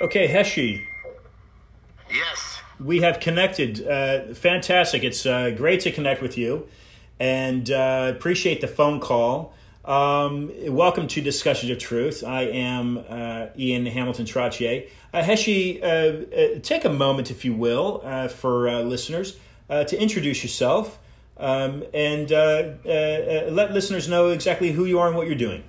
Okay, Heshy. Yes. We have connected. Uh, fantastic. It's uh, great to connect with you and uh, appreciate the phone call. Um, welcome to Discussions of Truth. I am uh, Ian Hamilton Trottier. Uh, Heshy, uh, take a moment, if you will, for listeners to introduce yourself um, and let listeners know exactly who you are and what you're doing.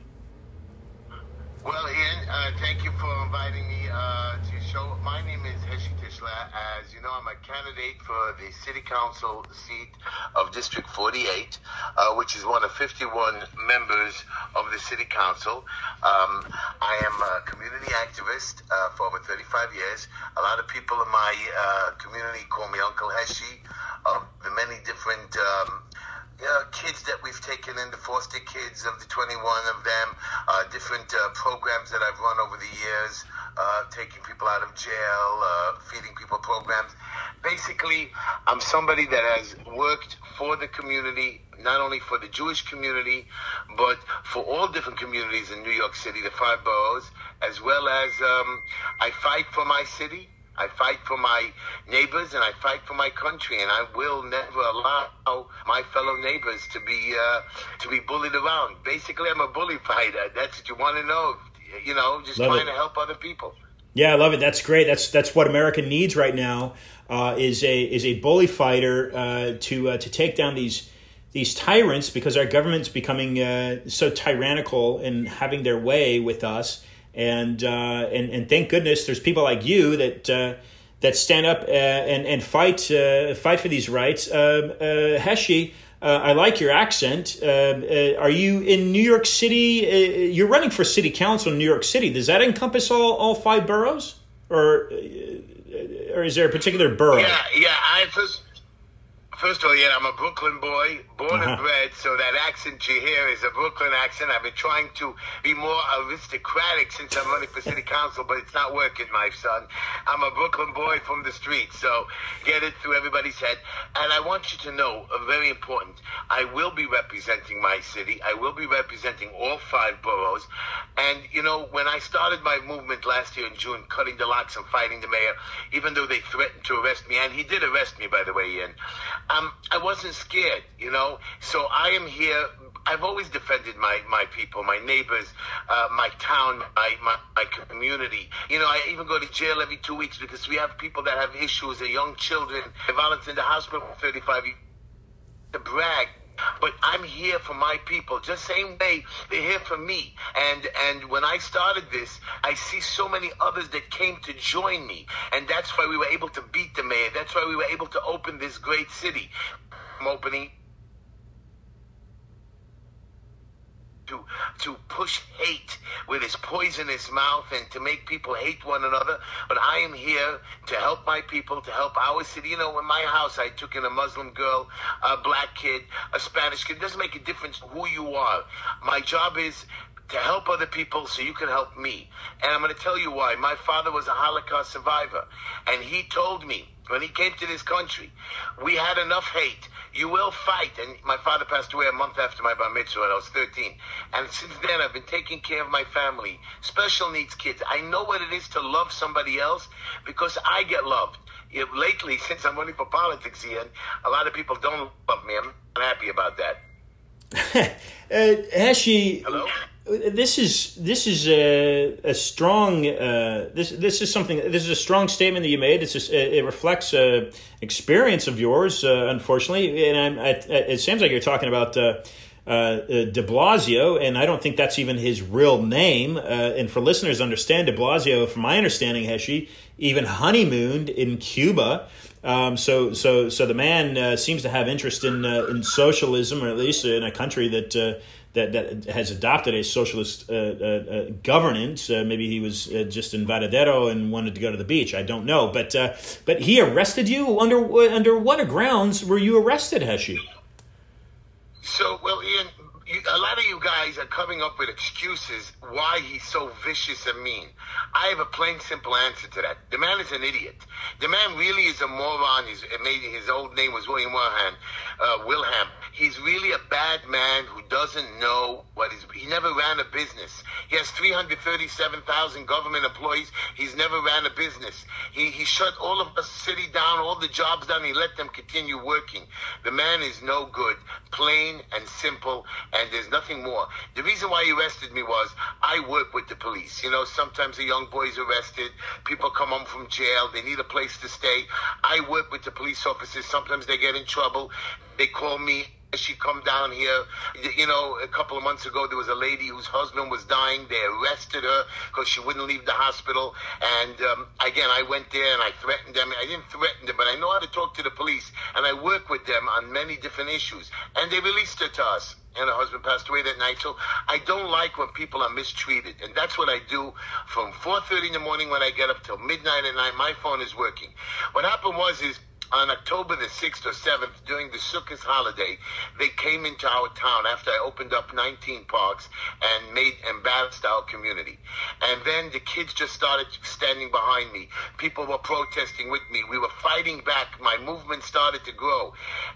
Well, Ian, uh, thank you for inviting me uh, to your show. My name is Heshy Tischler. As you know, I'm a candidate for the City Council seat of District 48, uh, which is one of 51 members of the City Council. Um, I am a community activist uh, for over 35 years. A lot of people in my uh, community call me Uncle Heshy of the many different um, uh, kids that we've taken in, the foster kids of the 21 of them, uh, different uh, programs that I've run over the years, uh, taking people out of jail, uh, feeding people programs. Basically, I'm somebody that has worked for the community, not only for the Jewish community, but for all different communities in New York City, the five boroughs, as well as um, I fight for my city. I fight for my neighbors and I fight for my country, and I will never allow my fellow neighbors to be uh, to be bullied around. Basically, I'm a bully fighter. That's what you want to know. You know, just love trying it. to help other people. Yeah, I love it. That's great. That's that's what America needs right now. Uh, is a is a bully fighter uh, to uh, to take down these these tyrants because our government's becoming uh, so tyrannical and having their way with us and uh, and and thank goodness there's people like you that uh, that stand up uh, and and fight fight for these rights. Um, Heshy, I like your accent. are you in New York City? you're running for city council in New York City. Does that encompass all all five boroughs, or or is there a particular borough? Yeah, yeah. I first First of all, yeah, I'm a Brooklyn boy, born uh-huh. and bred, so that accent you hear is a Brooklyn accent. I've been trying to be more aristocratic since I'm running for city council, but it's not working, my son. I'm a Brooklyn boy from the streets, so get it through everybody's head. And I want you to know, uh, very important, I will be representing my city. I will be representing all five boroughs. And, you know, when I started my movement last year in June, cutting the locks and fighting the mayor, even though they threatened to arrest me, and he did arrest me, by the way, Ian um, I wasn't scared, you know. So I am here. I've always defended my, my people, my neighbors, uh, my town, my, my, my community. You know, I even go to jail every two weeks because we have people that have issues, and young children. Volunteered in the hospital for 35 years to brag but I'm here for my people. Just same way they're here for me. And and when I started this, I see so many others that came to join me, and that's why we were able to beat the mayor. That's why we were able to open this great city. I'm opening to to push hate with his poisonous mouth and to make people hate one another. But I am here to help my people, to help our city. You know, in my house, I took in a Muslim girl, a black kid, a Spanish kid. It doesn't make a difference who you are. My job is to help other people so you can help me. And I'm going to tell you why. My father was a Holocaust survivor, and he told me when he came to this country, we had enough hate. You will fight. And my father passed away a month after my bar mitzvah when I was 13. And since then, I've been taking care of my family, special needs kids. I know what it is to love somebody else because I get loved. You know, lately, since I'm running for politics, here, a lot of people don't love me. I'm not happy about that. uh, Heshy, Hello? This is this is a, a strong uh, this this is something this is a strong statement that you made. It's just, it reflects a experience of yours, uh, unfortunately, and I, it seems like you're talking about. Uh, uh, De Blasio, and I don't think that's even his real name. Uh, and for listeners to understand, De Blasio, from my understanding, Heshy even honeymooned in Cuba. Um, so, so, so the man uh, seems to have interest in uh, in socialism, or at least in a country that uh, that, that has adopted a socialist uh, uh, uh, governance. Uh, maybe he was uh, just in Varadero and wanted to go to the beach. I don't know, but uh, but he arrested you under under what grounds were you arrested, Heshy? So, well, Ian, you, a lot of you guys are coming up with excuses why he's so vicious and mean. I have a plain, simple answer to that. The man is an idiot. The man really is a moron. He's, his old name was William Wilhelm. Uh, Wilhelm. He's really a bad man who doesn't know what is. He never ran a business. He has 337,000 government employees. He's never ran a business. He, he shut all of the city down, all the jobs down. He let them continue working. The man is no good, plain and simple, there's nothing more. The reason why he arrested me was I work with the police. You know, sometimes a young boy's arrested, people come home from jail, they need a place to stay. I work with the police officers. Sometimes they get in trouble. They call me she come down here. You know, a couple of months ago, there was a lady whose husband was dying. They arrested her because she wouldn't leave the hospital. And um, again, I went there and I threatened them. I didn't threaten them, but I know how to talk to the police, and I work with them on many different issues. And they released her to us. And her husband passed away that night. So I don't like when people are mistreated, and that's what I do from 4:30 in the morning when I get up till midnight at night. My phone is working. What happened was is on October the 6th or 7th, during the Sukkot holiday, they came into our town after I opened up 19 parks and made embarrassed our community. And then the kids just started standing behind me. People were protesting with me. We were fighting back. My movement started to grow.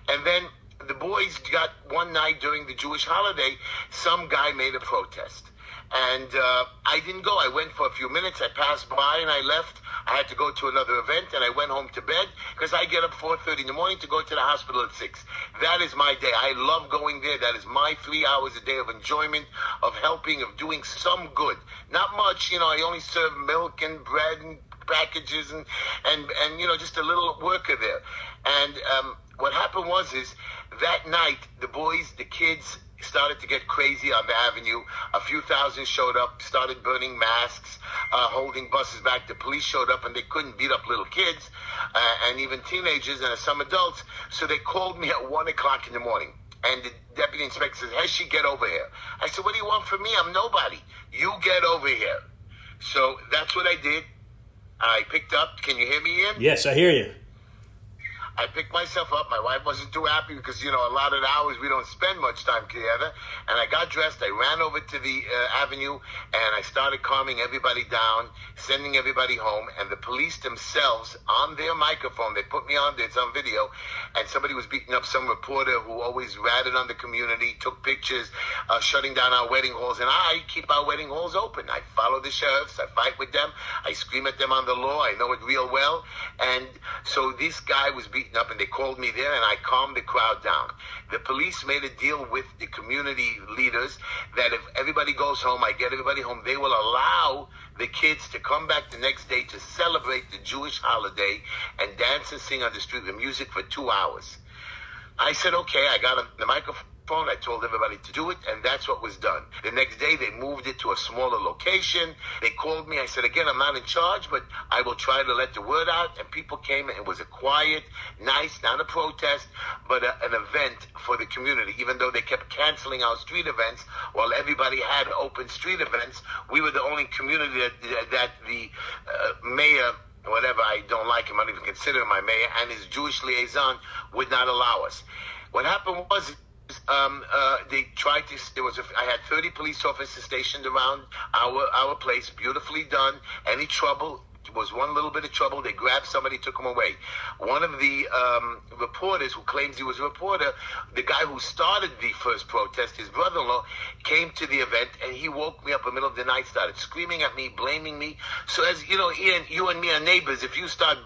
And then the boys got one night during the Jewish holiday, some guy made a protest. And uh, I didn't go. I went for a few minutes. I passed by and I left. I had to go to another event and I went home to bed because I get up 4.30 in the morning to go to the hospital at 6. That is my day. I love going there. That is my three hours a day of enjoyment, of helping, of doing some good. Not much, you know, I only serve milk and bread and packages and, and, and you know, just a little worker there. And um, what happened was is that night, the boys, the kids, started to get crazy on the avenue. A few thousand showed up, started burning masks, uh, holding buses back. The police showed up and they couldn't beat up little kids uh, and even teenagers and some adults. So they called me at one o'clock in the morning. And the deputy inspector says, Heshy, get over here. I said, what do you want from me? I'm nobody. You get over here. So that's what I did. I picked up. Can you hear me, Ian? Yes, I hear you. I picked myself up. My wife wasn't too happy because, you know, a lot of the hours we don't spend much time together. And I got dressed. I ran over to the uh, avenue and I started calming everybody down, sending everybody home. And the police themselves, on their microphone, they put me on, it's on video, and somebody was beating up some reporter who always ratted on the community, took pictures, uh, shutting down our wedding halls. And I keep our wedding halls open. I follow the sheriffs. I fight with them. I scream at them on the law. I know it real well. And so this guy was beating beaten up and they called me there and I calmed the crowd down. The police made a deal with the community leaders that if everybody goes home, I get everybody home, they will allow the kids to come back the next day to celebrate the Jewish holiday and dance and sing on the street with music for two hours. I said, okay, I got the microphone phone. I told everybody to do it, and that's what was done. The next day, they moved it to a smaller location. They called me. I said, again, I'm not in charge, but I will try to let the word out. And people came, and it was a quiet, nice, not a protest, but a, an event for the community. Even though they kept canceling our street events, while everybody had open street events, we were the only community that, that the uh, mayor whatever I don't like him, I don't even consider him my mayor, and his Jewish liaison would not allow us. What happened was um, uh, they tried to. There was a, I had 30 police officers stationed around our our place, beautifully done. Any trouble was one little bit of trouble. They grabbed somebody, took him away. One of the um, reporters who claims he was a reporter, the guy who started the first protest, his brother-in-law, came to the event and he woke me up in the middle of the night, started screaming at me, blaming me. So as you know, Ian, you and me are neighbors. If you start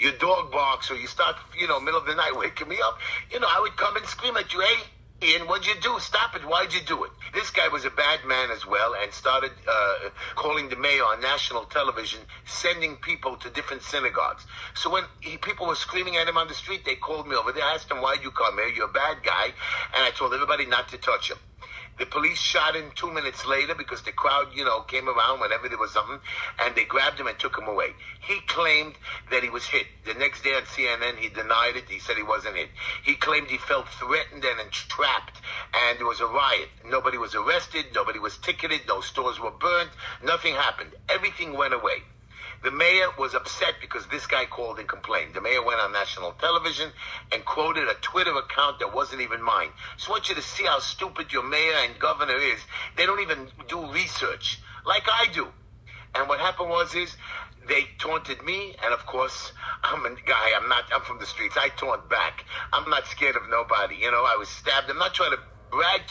your dog barks or you start, you know, middle of the night waking me up, you know, I would come and scream at you, hey Ian, what'd you do? Stop it. Why'd you do it? This guy was a bad man as well and started uh, calling the mayor on national television, sending people to different synagogues. So when he, people were screaming at him on the street, they called me over. They asked him, why'd you come here? You're a bad guy. And I told everybody not to touch him. The police shot him two minutes later because the crowd, you know, came around whenever there was something, and they grabbed him and took him away. He claimed that he was hit. The next day on CNN, he denied it. He said he wasn't hit. He claimed he felt threatened and entrapped, and there was a riot. Nobody was arrested. Nobody was ticketed. No stores were burnt. Nothing happened. Everything went away. The mayor was upset because this guy called and complained. The mayor went on national television and quoted a Twitter account that wasn't even mine. So I want you to see how stupid your mayor and governor is. They don't even do research like I do. And what happened was is they taunted me, and of course, I'm a guy. I'm not. I'm from the streets. I taunt back. I'm not scared of nobody. You know, I was stabbed. I'm not trying to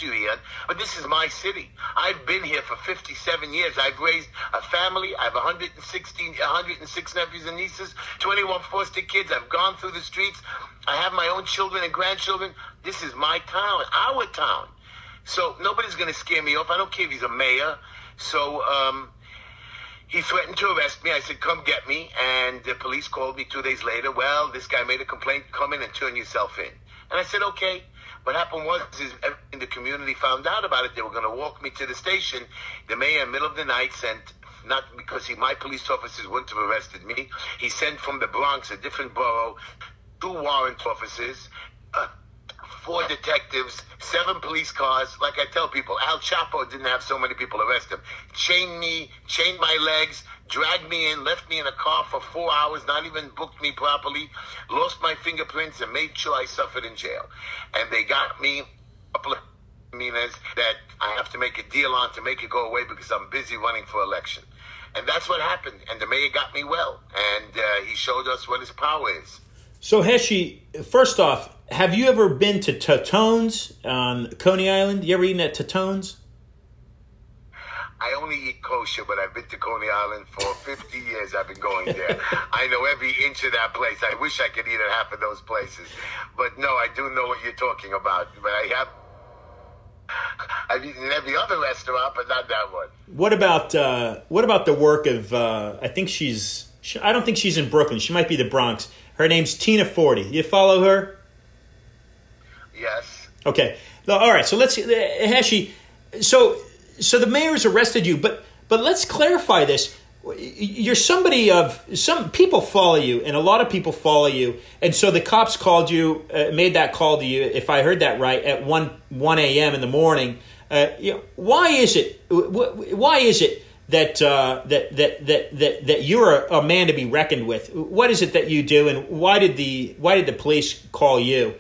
you, Ian, but this is my city. I've been here for 57 years. I've raised a family. I have 116, 106 nephews and nieces, 21 foster kids. I've gone through the streets. I have my own children and grandchildren. This is my town, our town. So nobody's going to scare me off. I don't care if he's a mayor. So um, he threatened to arrest me. I said, come get me. And the police called me two days later. Well, this guy made a complaint. Come in and turn yourself in. And I said, okay. What happened was, is in the community found out about it. They were going to walk me to the station. The mayor, in the middle of the night, sent not because he, my police officers wouldn't have arrested me. He sent from the Bronx, a different borough, two warrant officers, uh, four detectives, seven police cars. Like I tell people, Al Chapo didn't have so many people arrest him. Chained me, chained my legs, dragged me in, left me in a car for four hours, not even booked me properly, lost my fingerprints, and made sure I suffered in jail. And they got me a misdemeanors that I have to make a deal on to make it go away because I'm busy running for election. And that's what happened. And the mayor got me well. And uh, he showed us what his power is. So, Heshy, first off, have you ever been to Totonno's on Coney Island? You ever eaten at Totonno's? I only eat kosher, but I've been to Coney Island for 50 years. I've been going there. I know every inch of that place. I wish I could eat at half of those places. But no, I do know what you're talking about. But I have. I've eaten in every other restaurant, but not that one. What about uh, what about the work of? Uh, I think she's. She, I don't think she's in Brooklyn. She might be the Bronx. Her name's Tina Forte. You follow her? Yes. Okay. All right. So let's. Heshy. So so the mayor's arrested you, but but let's clarify this. You're somebody of some people follow you, and a lot of people follow you, and so the cops called you, uh, made that call to you, if I heard that right, at one one a.m. in the morning. Uh, you know, why is it? Why is it that uh, that, that that that that you're a, a man to be reckoned with? What is it that you do, and why did the why did the police call you?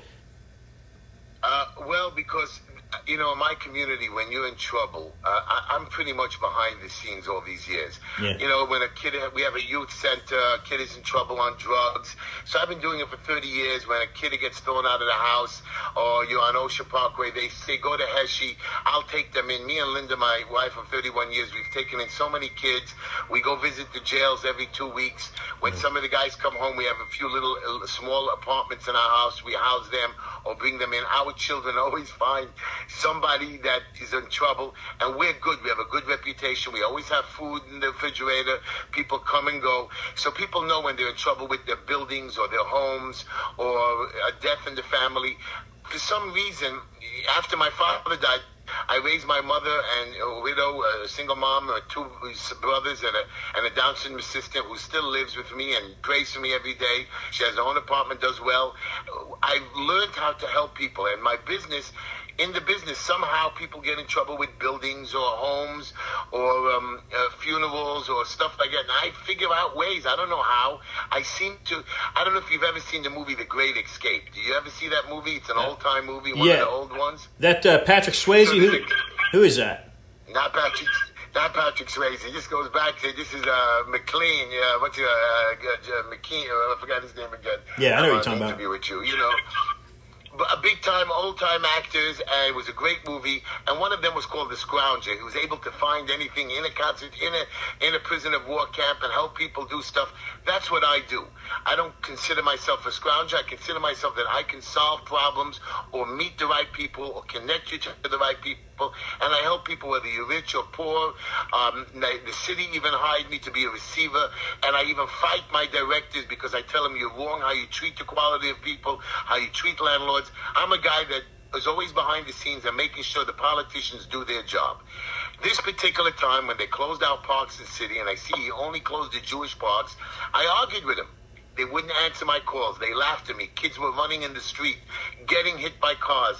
Uh, well, because you know, in my community, when you're in trouble, uh, I, am pretty much behind the scenes all these years. Yeah. You know, when a kid, we have a youth center, a kid is in trouble on drugs. So I've been doing it for 30 years. When a kid gets thrown out of the house, or you're on Ocean Parkway, they say, go to Heshy. I'll take them in. Me and Linda, my wife of 31 years, we've taken in so many kids. We go visit the jails every two weeks. When some of the guys come home, we have a few little uh, small apartments in our house. We house them or bring them in. Our children always find somebody that is in trouble, and we're good. We have a good reputation. We always have food in the refrigerator. People come and go, so people know when they're in trouble with their buildings or their homes or a death in the family. For some reason, after my father died, I raised my mother and a widow, a single mom, two brothers, and a, and a Down syndrome assistant who still lives with me and prays for me every day. She has her own apartment, does well. I've learned how to help people, and my business in the business, somehow people get in trouble with buildings or homes or um, uh, funerals or stuff like that. And I figure out ways. I don't know how. I seem to. I don't know if you've ever seen the movie The Great Escape. Do you ever see that movie? It's an old time movie, one yeah. of the old ones. That uh, Patrick Swayze. So who, who is that? Not Patrick. Not Patrick Swayze. This goes back to this is uh, McLean. Yeah, what's your uh, uh, McKean? I forgot his name again. Yeah, I know what you're talking about. Interview with you, you know big time, old time actors, and it was a great movie. And one of them was called The Scrounger. He was able to find anything in a concert, in a in a prison of war camp, and help people do stuff. That's what I do. I don't consider myself a scrounger. I consider myself that I can solve problems or meet the right people or connect you to the right people, and I help people whether you're rich or poor. Um, the city even hired me to be a receiver, and I even fight my directors because I tell them you're wrong how you treat the quality of people, how you treat landlords I'm a guy that is always behind the scenes and making sure the politicians do their job. This particular time when they closed out parks in the city, and I see he only closed the Jewish parks, I argued with him. They wouldn't answer my calls. They laughed at me. Kids were running in the street, getting hit by cars.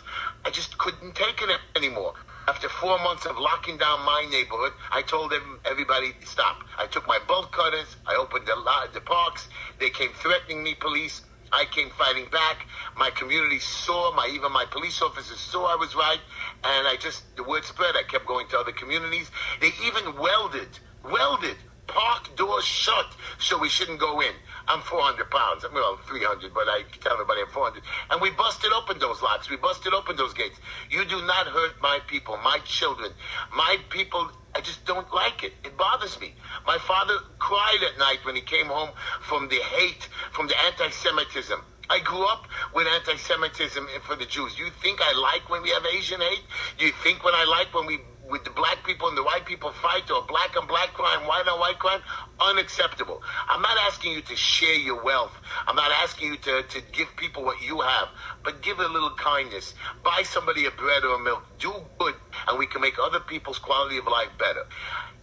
I just couldn't take it anymore. After four months of locking down my neighborhood, I told them, everybody stop. I took my bolt cutters. I opened the, the parks. They came threatening me, police. I came fighting back. My community saw, my even my police officers saw I was right, and I just the word spread. I kept going to other communities. They even welded, welded park door shut, so we shouldn't go in. I'm 400 pounds. Well, 300, but I tell everybody I'm 400. And we busted open those locks. We busted open those gates. You do not hurt my people, my children, my people. I just don't like it. It bothers me. My father cried at night when he came home from the hate, from the anti-Semitism. I grew up with anti-Semitism for the Jews. You think I like when we have Asian hate? You think when I like when we with the black people and the white people fight or black on black crime, white on white crime? Unacceptable. I'm not asking you to share your wealth. I'm not asking you to, to give people what you have, but give a little kindness. Buy somebody a bread or a milk. Do good, and we can make other people's quality of life better.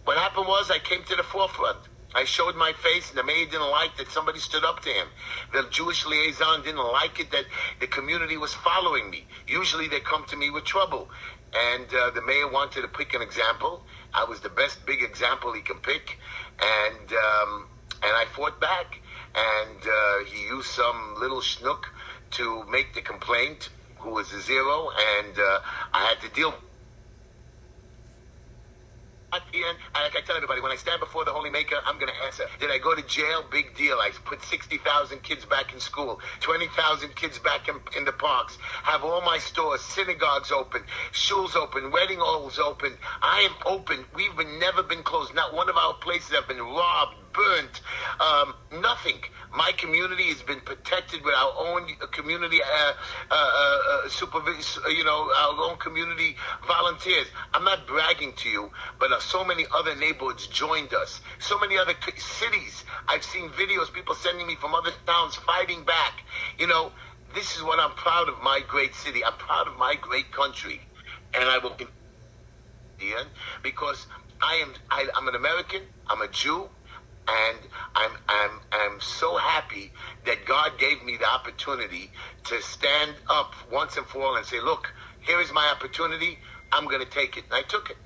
What happened was I came to the forefront. I showed my face, and the mayor didn't like that somebody stood up to him. The Jewish liaison didn't like it that the community was following me. Usually they come to me with trouble. And uh, the mayor wanted to pick an example. I was the best big example he can pick. And, um, and I fought back. And uh, he used some little schnook to make the complaint, who was a zero. And uh, I had to deal Ian, like I tell everybody, when I stand before the Holy Maker, I'm going to answer. Did I go to jail? Big deal. I put 60,000 kids back in school, 20,000 kids back in, in the parks, have all my stores, synagogues open, schools open, wedding halls open. I am open. We've been, never been closed. Not one of our places have been robbed, burnt, um, nothing. My community has been protected with our own community uh, uh, uh, supervision, you know, our own community volunteers. I'm not bragging to you, but uh, so many other neighborhoods joined us. So many other cities. I've seen videos, people sending me from other towns fighting back. You know, this is what I'm proud of my great city. I'm proud of my great country. And I will continue because I am I, I'm an American, I'm a Jew, and I'm I'm I'm so happy that God gave me the opportunity to stand up once and for all and say, look, here is my opportunity. I'm going to take it, and I took it.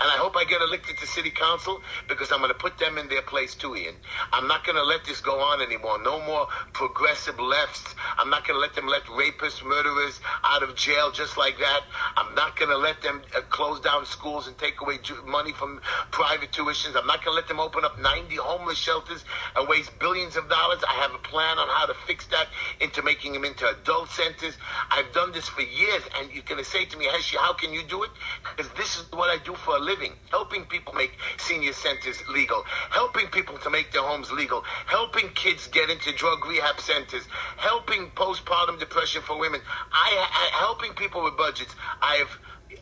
And I hope I get elected to city council because I'm going to put them in their place too, Ian. I'm not going to let this go on anymore. No more progressive lefts. I'm not going to let them let rapists, murderers out of jail just like that. I'm not going to let them uh, close down schools and take away money from private tuitions. I'm not going to let them open up 90 homeless shelters and waste billions of dollars. I have a plan on how to fix that into making them into adult centers. I've done this for years, and you're going to say to me, Heshy, how can you do it? Because this is what I do for a living, helping people make senior centers legal, helping people to make their homes legal, helping kids get into drug rehab centers, helping postpartum depression for women. I, I helping people with budgets. I have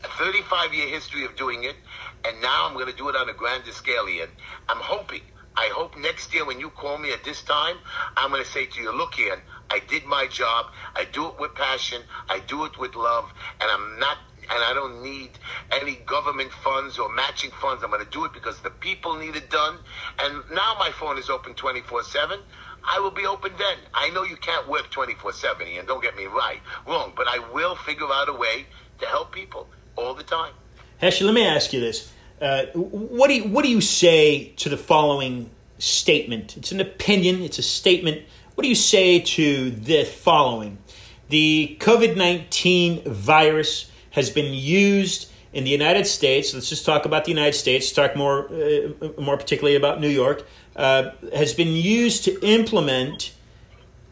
a 35 year history of doing it, and now I'm going to do it on a grander scale, Ian. I'm hoping. I hope next year when you call me at this time, I'm going to say to you, look, Ian, I did my job. I do it with passion. I do it with love, and I'm not and I don't need any government funds or matching funds. I'm going to do it because the people need it done. And now my phone is open 24 7. I will be open then. I know you can't work 24 7, and don't get me right, wrong, but I will figure out a way to help people all the time. Heshy, let me ask you this. Uh, what do you, what do you say to the following statement? It's an opinion. It's a statement. What do you say to the following? The COVID nineteen virus has been used in the United States. Let's just talk about the United States. Talk more, uh, more particularly about New York. Uh, has been used to implement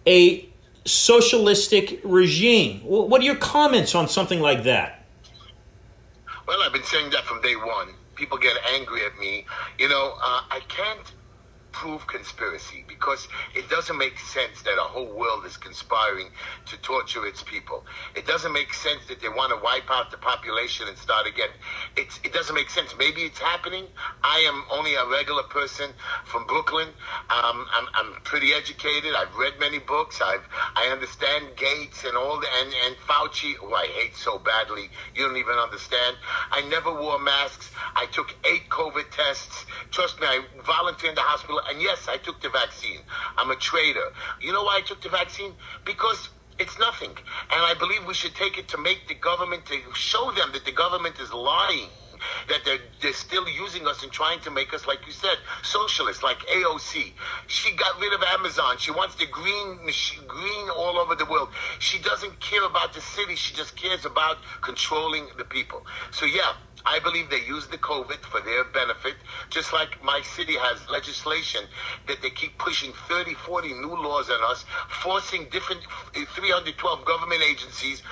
a socialistic regime. What are your comments on something like that? Well, I've been saying that from day one. People get angry at me. You know, uh, I can't prove conspiracy because it doesn't make sense that a whole world is conspiring to torture its people. It doesn't make sense that they want to wipe out the population and start again. It's, it doesn't make sense. Maybe it's happening. I am only a regular person from Brooklyn. Um, I'm, I'm pretty educated. I've read many books. I've I understand Gates and all the and, and Fauci, who I hate so badly. You don't even understand. I never wore masks. I took eight COVID tests. Trust me, I volunteered in the hospital and yes, I took the vaccine. I'm a traitor. You know why I took the vaccine? Because it's nothing. And I believe we should take it to make the government, to show them that the government is lying that they're, they're still using us and trying to make us, like you said, socialists, like AOC. She got rid of Amazon. She wants the green, green all over the world. She doesn't care about the city. She just cares about controlling the people. So yeah, I believe they use the COVID for their benefit, just like my city has legislation that they keep pushing 30, 40 new laws on us, forcing different eh, 312 government agencies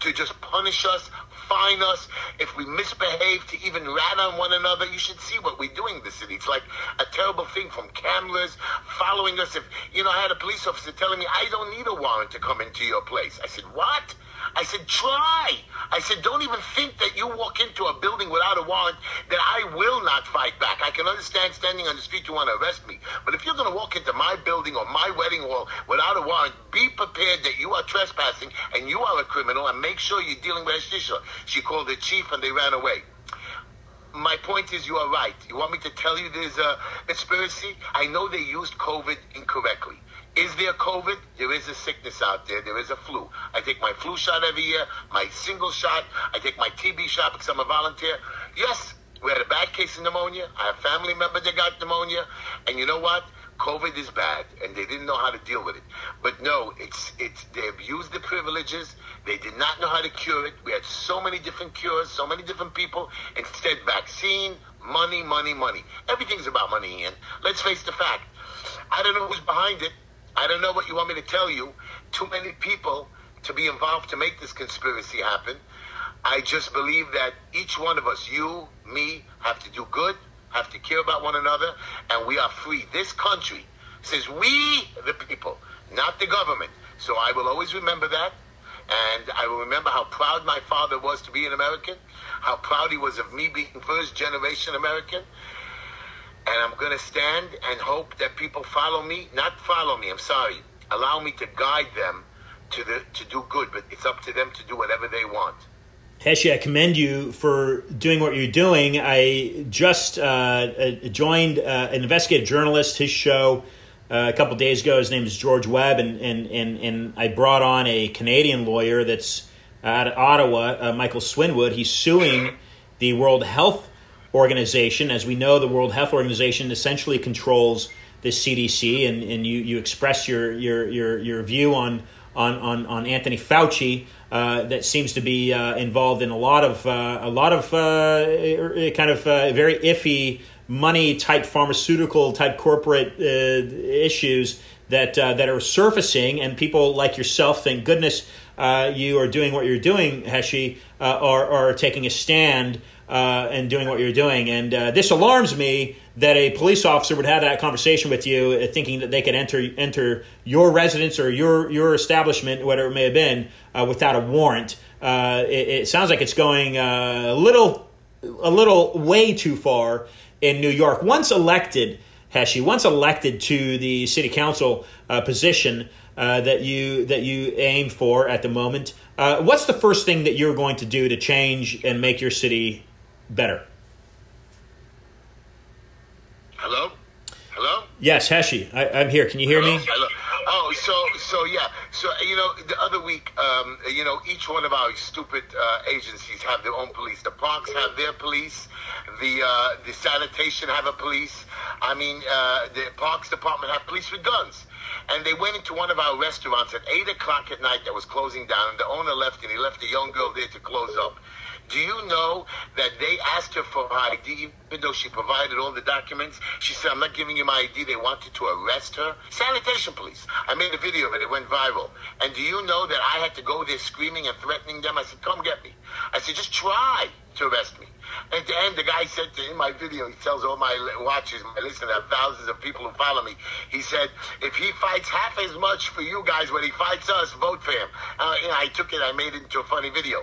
to just punish us, fine us. If we misbehave, to even rat on one another, you should see what we're doing in the city. It's like a terrible thing from cameras following us. If, you know, I had a police officer telling me, I don't need a warrant to come into your place. I said, what? I said, try. I said, don't even think that you walk into a building without a warrant that I will not fight back. I can understand standing on the street you want to arrest me. But if you're going to walk into my building or my wedding hall without a warrant, be prepared that you are trespassing and you are a criminal and make sure you're dealing with a. She called the chief and they ran away my point is you are right. You want me to tell you there's a conspiracy? I know they used COVID incorrectly. Is there COVID? There is a sickness out there. There is a flu. I take my flu shot every year, my single shot. I take my TB shot because I'm a volunteer. Yes, we had a bad case of pneumonia. I have family members that got pneumonia. And you know what? COVID is bad, and they didn't know how to deal with it. But no, it's it's they abused the privileges. They did not know how to cure it. We had so many different cures, so many different people. Instead, vaccine, money, money, money. Everything's about money, Ian. Let's face the fact. I don't know who's behind it. I don't know what you want me to tell you. Too many people to be involved to make this conspiracy happen. I just believe that each one of us, you, me, have to do good, have to care about one another, and we are free. This country says we, the people, not the government. So I will always remember that. And I will remember how proud my father was to be an American, how proud he was of me being first generation American and I'm going to stand and hope that people follow me. Not follow me. I'm sorry. Allow me to guide them to the to do good, but it's up to them to do whatever they want. Heshy, I commend you for doing what you're doing. I just uh, uh joined uh, an investigative journalist, his show, uh, a couple days ago. His name is George Webb, and, and, and, and I brought on a Canadian lawyer that's out of Ottawa, uh, Michael Swinwood. He's suing the World Health organization. As we know, the World Health Organization essentially controls the CDC, and, and you, you express your, your, your, your view on, on, on, on Anthony Fauci. Uh, that seems to be uh, involved in a lot of uh, a lot of uh, kind of uh, very iffy money type pharmaceutical type corporate uh, issues that that are surfacing, and people like yourself, thank goodness, you are doing what you're doing, Heshy, are are taking a stand uh, and doing what you're doing. And uh, this alarms me that a police officer would have that conversation with you, uh, thinking that they could enter enter your residence or your your establishment, whatever it may have been, uh, without a warrant. Uh, it, it, sounds like it's going uh, a little a little way too far in New York. Once elected, Heshy, once elected to the city council position. that you that you aim for at the moment. what's the first thing that you're going to do to change and make your city better. Hello? Hello? Yes, Heshy, I, am here. Can you hear Hello? me? Hello? Oh, so so yeah, so you know the other week, um, you know each one of our stupid uh, agencies have their own police. The parks have their police. The uh, the sanitation have a police. I mean, uh, the parks department have police with guns. And they went into one of our restaurants at eight o'clock at night that was closing down. And the owner left, and he left a young girl there to close up. Do you know that they asked her for her ID, even though she provided all the documents? She said, I'm not giving you my ID. They wanted to arrest her. Sanitation police. I made a video of it. It went viral. And do you know that I had to go there screaming and threatening them? I said, come get me. I said, just try to arrest me. At the end, the guy said to, in my video, he tells all my watchers, my listeners, thousands of people who follow me. He said, if he fights half as much for you guys when he fights us, vote for him. Uh, I took it, I made it into a funny video.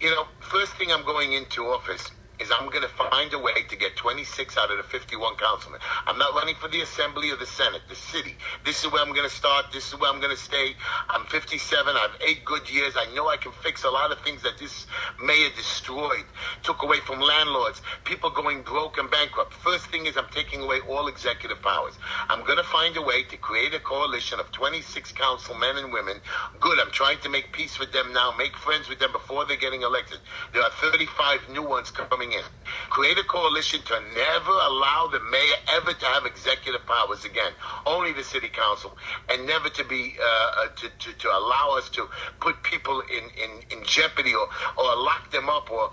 You know, first thing I'm going into office is I'm going to find a way to get 26 out of the 51 councilmen. I'm not running for the assembly or the senate, the city. This is where I'm going to start. This is where I'm going to stay. I'm 57. I have eight good years. I know I can fix a lot of things that this mayor destroyed, took away from landlords, people going broke and bankrupt. First thing is I'm taking away all executive powers. I'm going to find a way to create a coalition of 26 councilmen and women. Good. I'm trying to make peace with them now, make friends with them before they're getting elected. There are 35 new ones coming in. Create a coalition to never allow the mayor ever to have executive powers again. Only the city council, and never to be uh, uh to, to, to allow us to put people in, in, in jeopardy or, or lock them up or,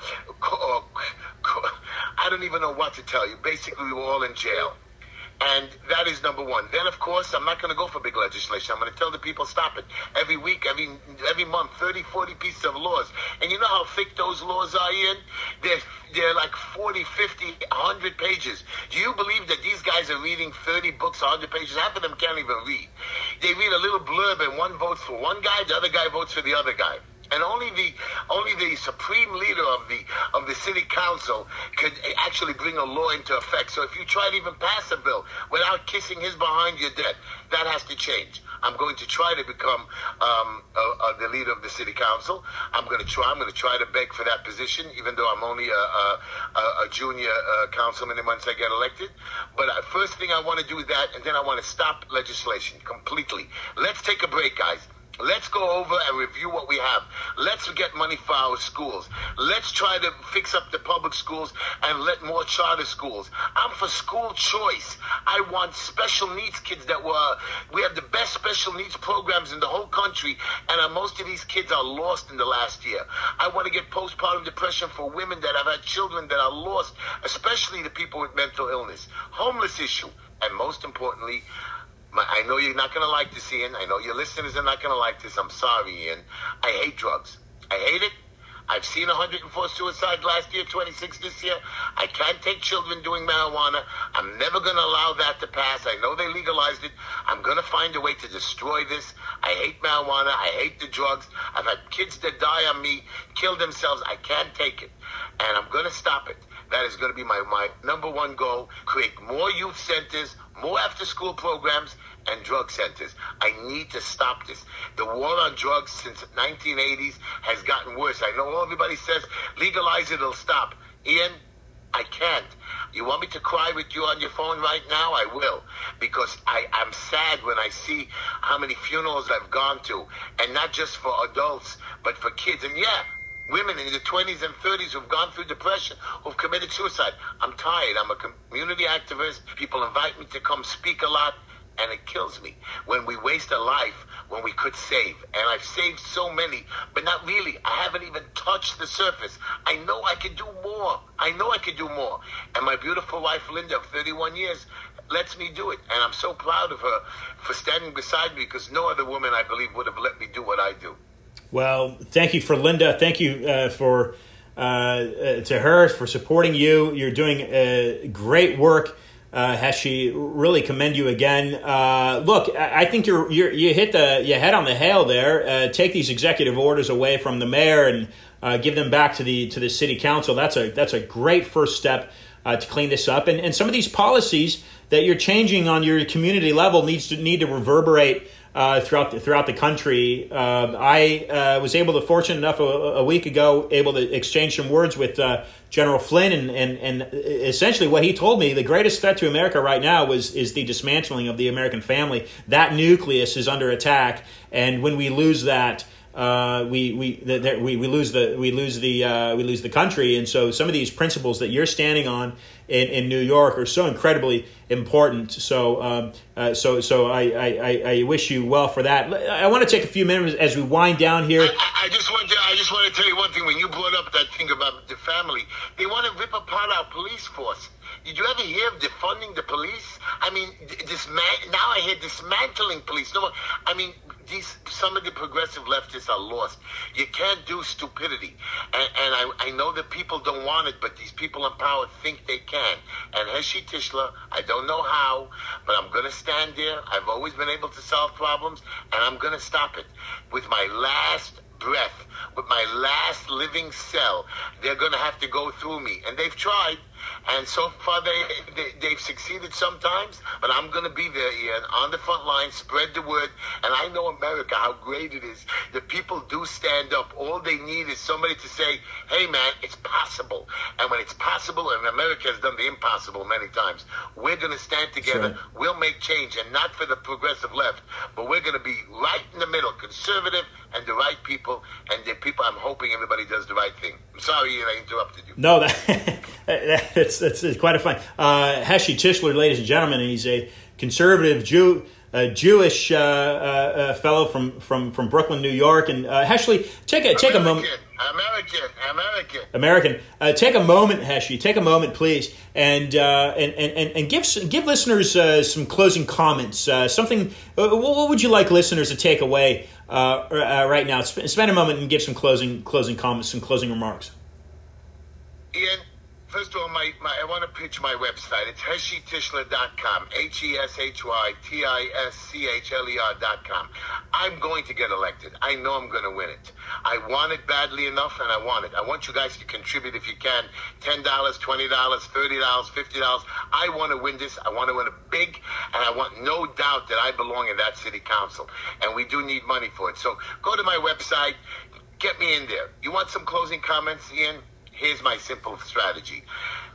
or, or I don't even know what to tell you. Basically, we're all in jail. And that is number one. Then, of course, I'm not going to go for big legislation. I'm going to tell the people, stop it. Every week, every every month, 30, 40 pieces of laws. And you know how thick those laws are, Ian? They're, they're like 40, 50, 100 pages. Do you believe that these guys are reading 30 books, 100 pages? Half of them can't even read. They read a little blurb and one votes for one guy, the other guy votes for the other guy and only the only the supreme leader of the of the city council could actually bring a law into effect. So if you try to even pass a bill without kissing his behind, you're dead. That has to change. I'm going to try to become um, the leader of the city council. I'm going to try. I'm going to try to beg for that position, even though I'm only a, a, a junior uh, councilman once I get elected. But uh, first thing I want to do is that, and then I want to stop legislation completely. Let's take a break, guys. Let's go over and review what we have. Let's get money for our schools. Let's try to fix up the public schools and let more charter schools. I'm for school choice. I want special needs kids that were, we have the best special needs programs in the whole country, and uh, most of these kids are lost in the last year. I want to get postpartum depression for women that have had children that are lost, especially the people with mental illness. Homeless issue. And most importantly, I know you're not going to like this, Ian. I know your listeners are not going to like this. I'm sorry, Ian. I hate drugs. I hate it. I've seen 104 suicides last year, 26 this year. I can't take children doing marijuana. I'm never going to allow that to pass. I know they legalized it. I'm going to find a way to destroy this. I hate marijuana. I hate the drugs. I've had kids that die on me, kill themselves. I can't take it. And I'm going to stop it. That is going to be my, my number one goal. Create more youth centers, more after school programs, and drug centers. I need to stop this. The war on drugs since the 1980s has gotten worse. I know everybody says legalize it, it'll stop. Ian, I can't. You want me to cry with you on your phone right now? I will. Because I, I'm sad when I see how many funerals I've gone to. And not just for adults, but for kids. And yeah, women in the 20s and 30s who've gone through depression, who've committed suicide. I'm tired. I'm a community activist. People invite me to come speak a lot, and it kills me when we waste a life when we could save. And I've saved so many, but not really. I haven't even touched the surface. I know I can do more. I know I can do more. And my beautiful wife, Linda, of 31 years, lets me do it. And I'm so proud of her for standing beside me because no other woman, I believe, would have let me do what I do. Well, thank you for Linda. Thank you uh, for uh, uh, to her for supporting you. You're doing uh, great work. Uh, she really commend you again. Uh, look, I think you're, you're, you hit the you head on the hail there. Take these executive orders away from the mayor and give them back to the to the city council. That's a that's a great first step to clean this up. And and some of these policies that you're changing on your community level needs to need to reverberate uh, throughout the, throughout the country. Uh, I uh, was able to, fortunate enough, a, a, week ago, able to exchange some words with uh, General Flynn, and, and, and essentially what he told me, the greatest threat to America right now was is the dismantling of the American family. That nucleus is under attack, and when we lose that. Uh, we we, the, the, we we lose the we lose the uh, we lose the country, and so some of these principles that you're standing on in, in New York are so incredibly important. So, um, uh, so, so I, I, I wish you well for that. I want to take a few minutes as we wind down here. I, I just want to, I just want to tell you one thing. When you brought up that thing about the family, they want to rip apart our police force. Did you ever hear of defunding the police? I mean, this man, now I hear dismantling police. No, I mean, these some of the progressive leftists are lost. You can't do stupidity, and, and I, I know that people don't want it, but these people in power think they can. And Heshy Tischler, I don't know how, but I'm to stand there. I've always been able to solve problems, and I'm to stop it with my last breath, with my last living cell. They're to have to go through me, and they've tried. And so far, they, they, have succeeded sometimes, but I'm going to be there, Ian, on the front line, spread the word. And I know America, how great it is. The people do stand up. All they need is somebody to say, hey, man, it's possible. And when it's possible, and America has done the impossible many times, we're going to stand together. Sure. We'll make change, and not for the progressive left, but we're going to be right in the middle, conservative, and the right people and the people. I'm hoping everybody does the right thing. I'm sorry I interrupted you. No, that, that's, that's quite a fun. Uh, Heshy Tischler, ladies and gentlemen, he's a conservative Jew a Jewish uh, uh, uh, fellow from, from, from Brooklyn, New York. And uh, take a take American, a moment. American, American, American. Uh, take a moment, Heshy. Take a moment, please, and uh, and, and and give give listeners uh, some closing comments. Uh, something. What would you like listeners to take away uh, right now? Spend a moment and give some closing closing comments, some closing remarks. Ian, first of all, my, my I want to pitch my website. It's heshytischler.com. H E S H Y T I S C H L E R.com. I'm going to get elected. I know I'm going to win it. I want it badly enough, and I want it. I want you guys to contribute if you can $10, $20, $30, $50. I want to win this. I want to win it big, and I want no doubt that I belong in that city council. And we do need money for it. So go to my website. Get me in there. You want some closing comments, Ian? Here's my simple strategy.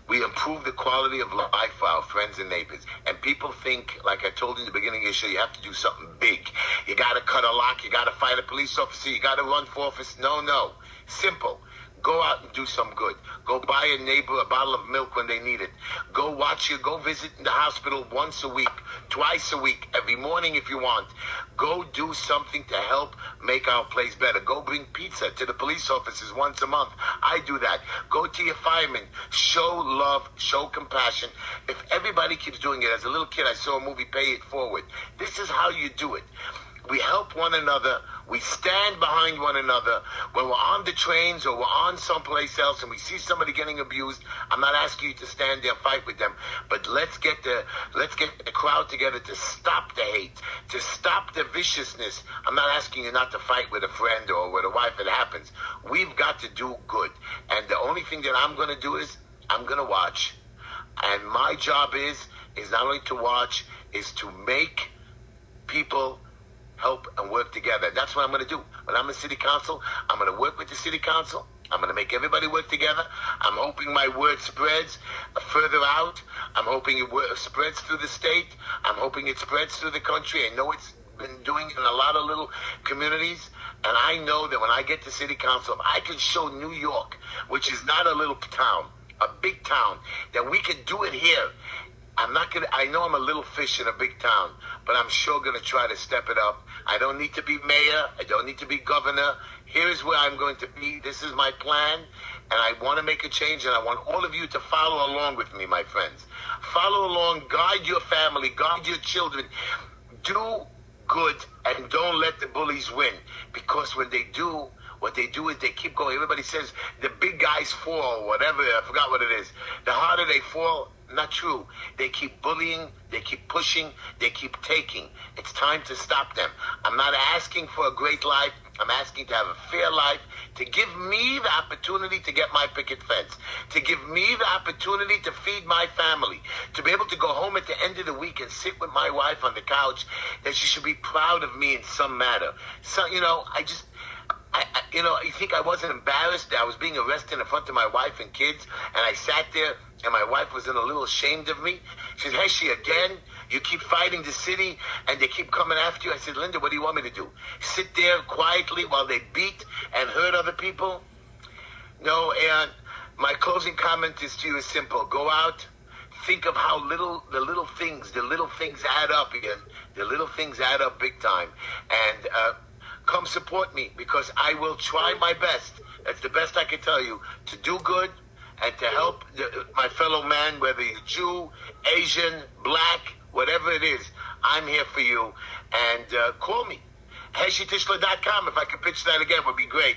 We improve the quality of life for our friends and neighbors. And people think, like I told you in the beginning of the show, you have to do something big. You got to cut a lock. You got to fight a police officer. You got to run for office. No, no. Simple. Go out and do some good. Go buy a neighbor a bottle of milk when they need it. Go watch you. Go visit in the hospital once a week, twice a week, every morning if you want. Go do something to help make our place better. Go bring pizza to the police officers once a month. I do that. Go to your firemen. Show love. Show compassion. If everybody keeps doing it, as a little kid, I saw a movie, Pay It Forward. This is how you do it. We help one another. We stand behind one another. When we're on the trains or we're on someplace else and we see somebody getting abused, I'm not asking you to stand there and fight with them, but let's get the let's get the crowd together to stop the hate, to stop the viciousness. I'm not asking you not to fight with a friend or with a wife. It happens. We've got to do good, and the only thing that I'm going to do is I'm going to watch, and my job is is not only to watch, is to make people help and work together. That's what I'm going to do. When I'm in city council, I'm going to work with the city council. I'm going to make everybody work together. I'm hoping my word spreads further out. I'm hoping it spreads through the state. I'm hoping it spreads through the country. I know it's been doing in a lot of little communities. And I know that when I get to city council, I can show New York, which is not a little town, a big town, that we can do it here. I'm not gonna. I know I'm a little fish in a big town, but I'm sure gonna try to step it up. I don't need to be mayor. I don't need to be governor. Here's where I'm going to be. This is my plan, and I want to make a change. And I want all of you to follow along with me, my friends. Follow along. Guide your family. Guide your children. Do good, and don't let the bullies win. Because when they do, what they do is they keep going. Everybody says the big guys fall, whatever. I forgot what it is. The harder they fall, not true. They keep bullying, they keep pushing, they keep taking. It's time to stop them. I'm not asking for a great life. I'm asking to have a fair life, to give me the opportunity to get my picket fence, to give me the opportunity to feed my family, to be able to go home at the end of the week and sit with my wife on the couch, that she should be proud of me in some matter. So, you know, I just, I, I, you know, you think I wasn't embarrassed that I was being arrested in front of my wife and kids, and I sat there, and my wife was in a little ashamed of me. She said, "Heshy again? You keep fighting the city, and they keep coming after you." I said, "Linda, what do you want me to do? Sit there quietly while they beat and hurt other people?" No, and my closing comment is to you is simple: Go out, think of how little the little things, the little things add up again. The little things add up big time, and. Uh, come support me because I will try my best. That's the best I can tell you to do good and to help the, my fellow man, whether you're Jew, Asian, black, whatever it is. I'm here for you. And uh, call me. HeshyTischler.com. If I could pitch that again, would be great.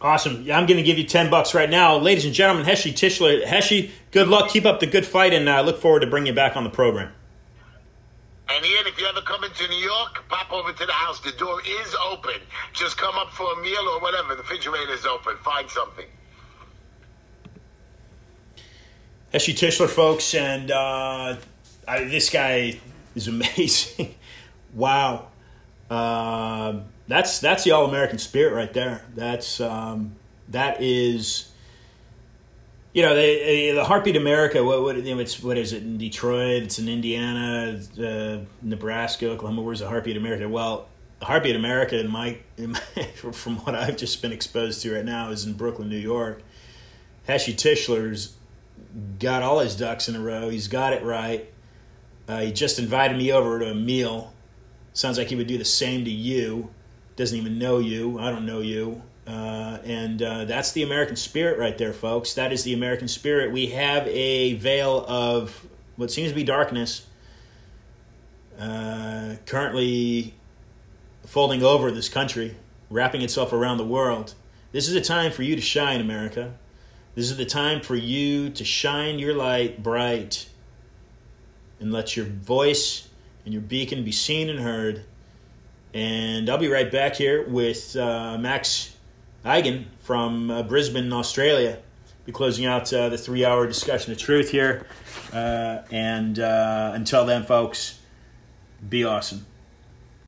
Awesome. Yeah, I'm going to give you 10 bucks right now. Ladies and gentlemen, Heshy Tischler. Heshy, good luck. Keep up the good fight, and I uh, look forward to bringing you back on the program. And Ian, if you ever come into New York, pop over to the house. The door is open. Just come up for a meal or whatever. The refrigerator is open. Find something. Heshy Tischler, folks, and uh, I, this guy is amazing. wow, uh, that's that's the all American spirit right there. That's um, that is you know, the, the Heartbeat America. What what, you know, it's, what is it in Detroit? It's in Indiana, uh, Nebraska, Oklahoma. Where's the Heartbeat America? Well, Heartbeat America, in my, in my, from what I've just been exposed to right now, is in Brooklyn, New York. Heshy Tischler's got all his ducks in a row. He's got it right. Uh, he just invited me over to a meal. Sounds like he would do the same to you. Doesn't even know you. I don't know you. Uh, and uh, that's the American spirit right there, folks. That is the American spirit. We have a veil of what seems to be darkness uh, currently folding over this country, wrapping itself around the world. This is a time for you to shine, America. This is the time for you to shine your light bright and let your voice and your beacon be seen and heard. And I'll be right back here with uh, Max Igan from uh, Brisbane, Australia. Be closing out uh, the three hour discussion of truth here. Uh, and uh, until then, folks, be awesome.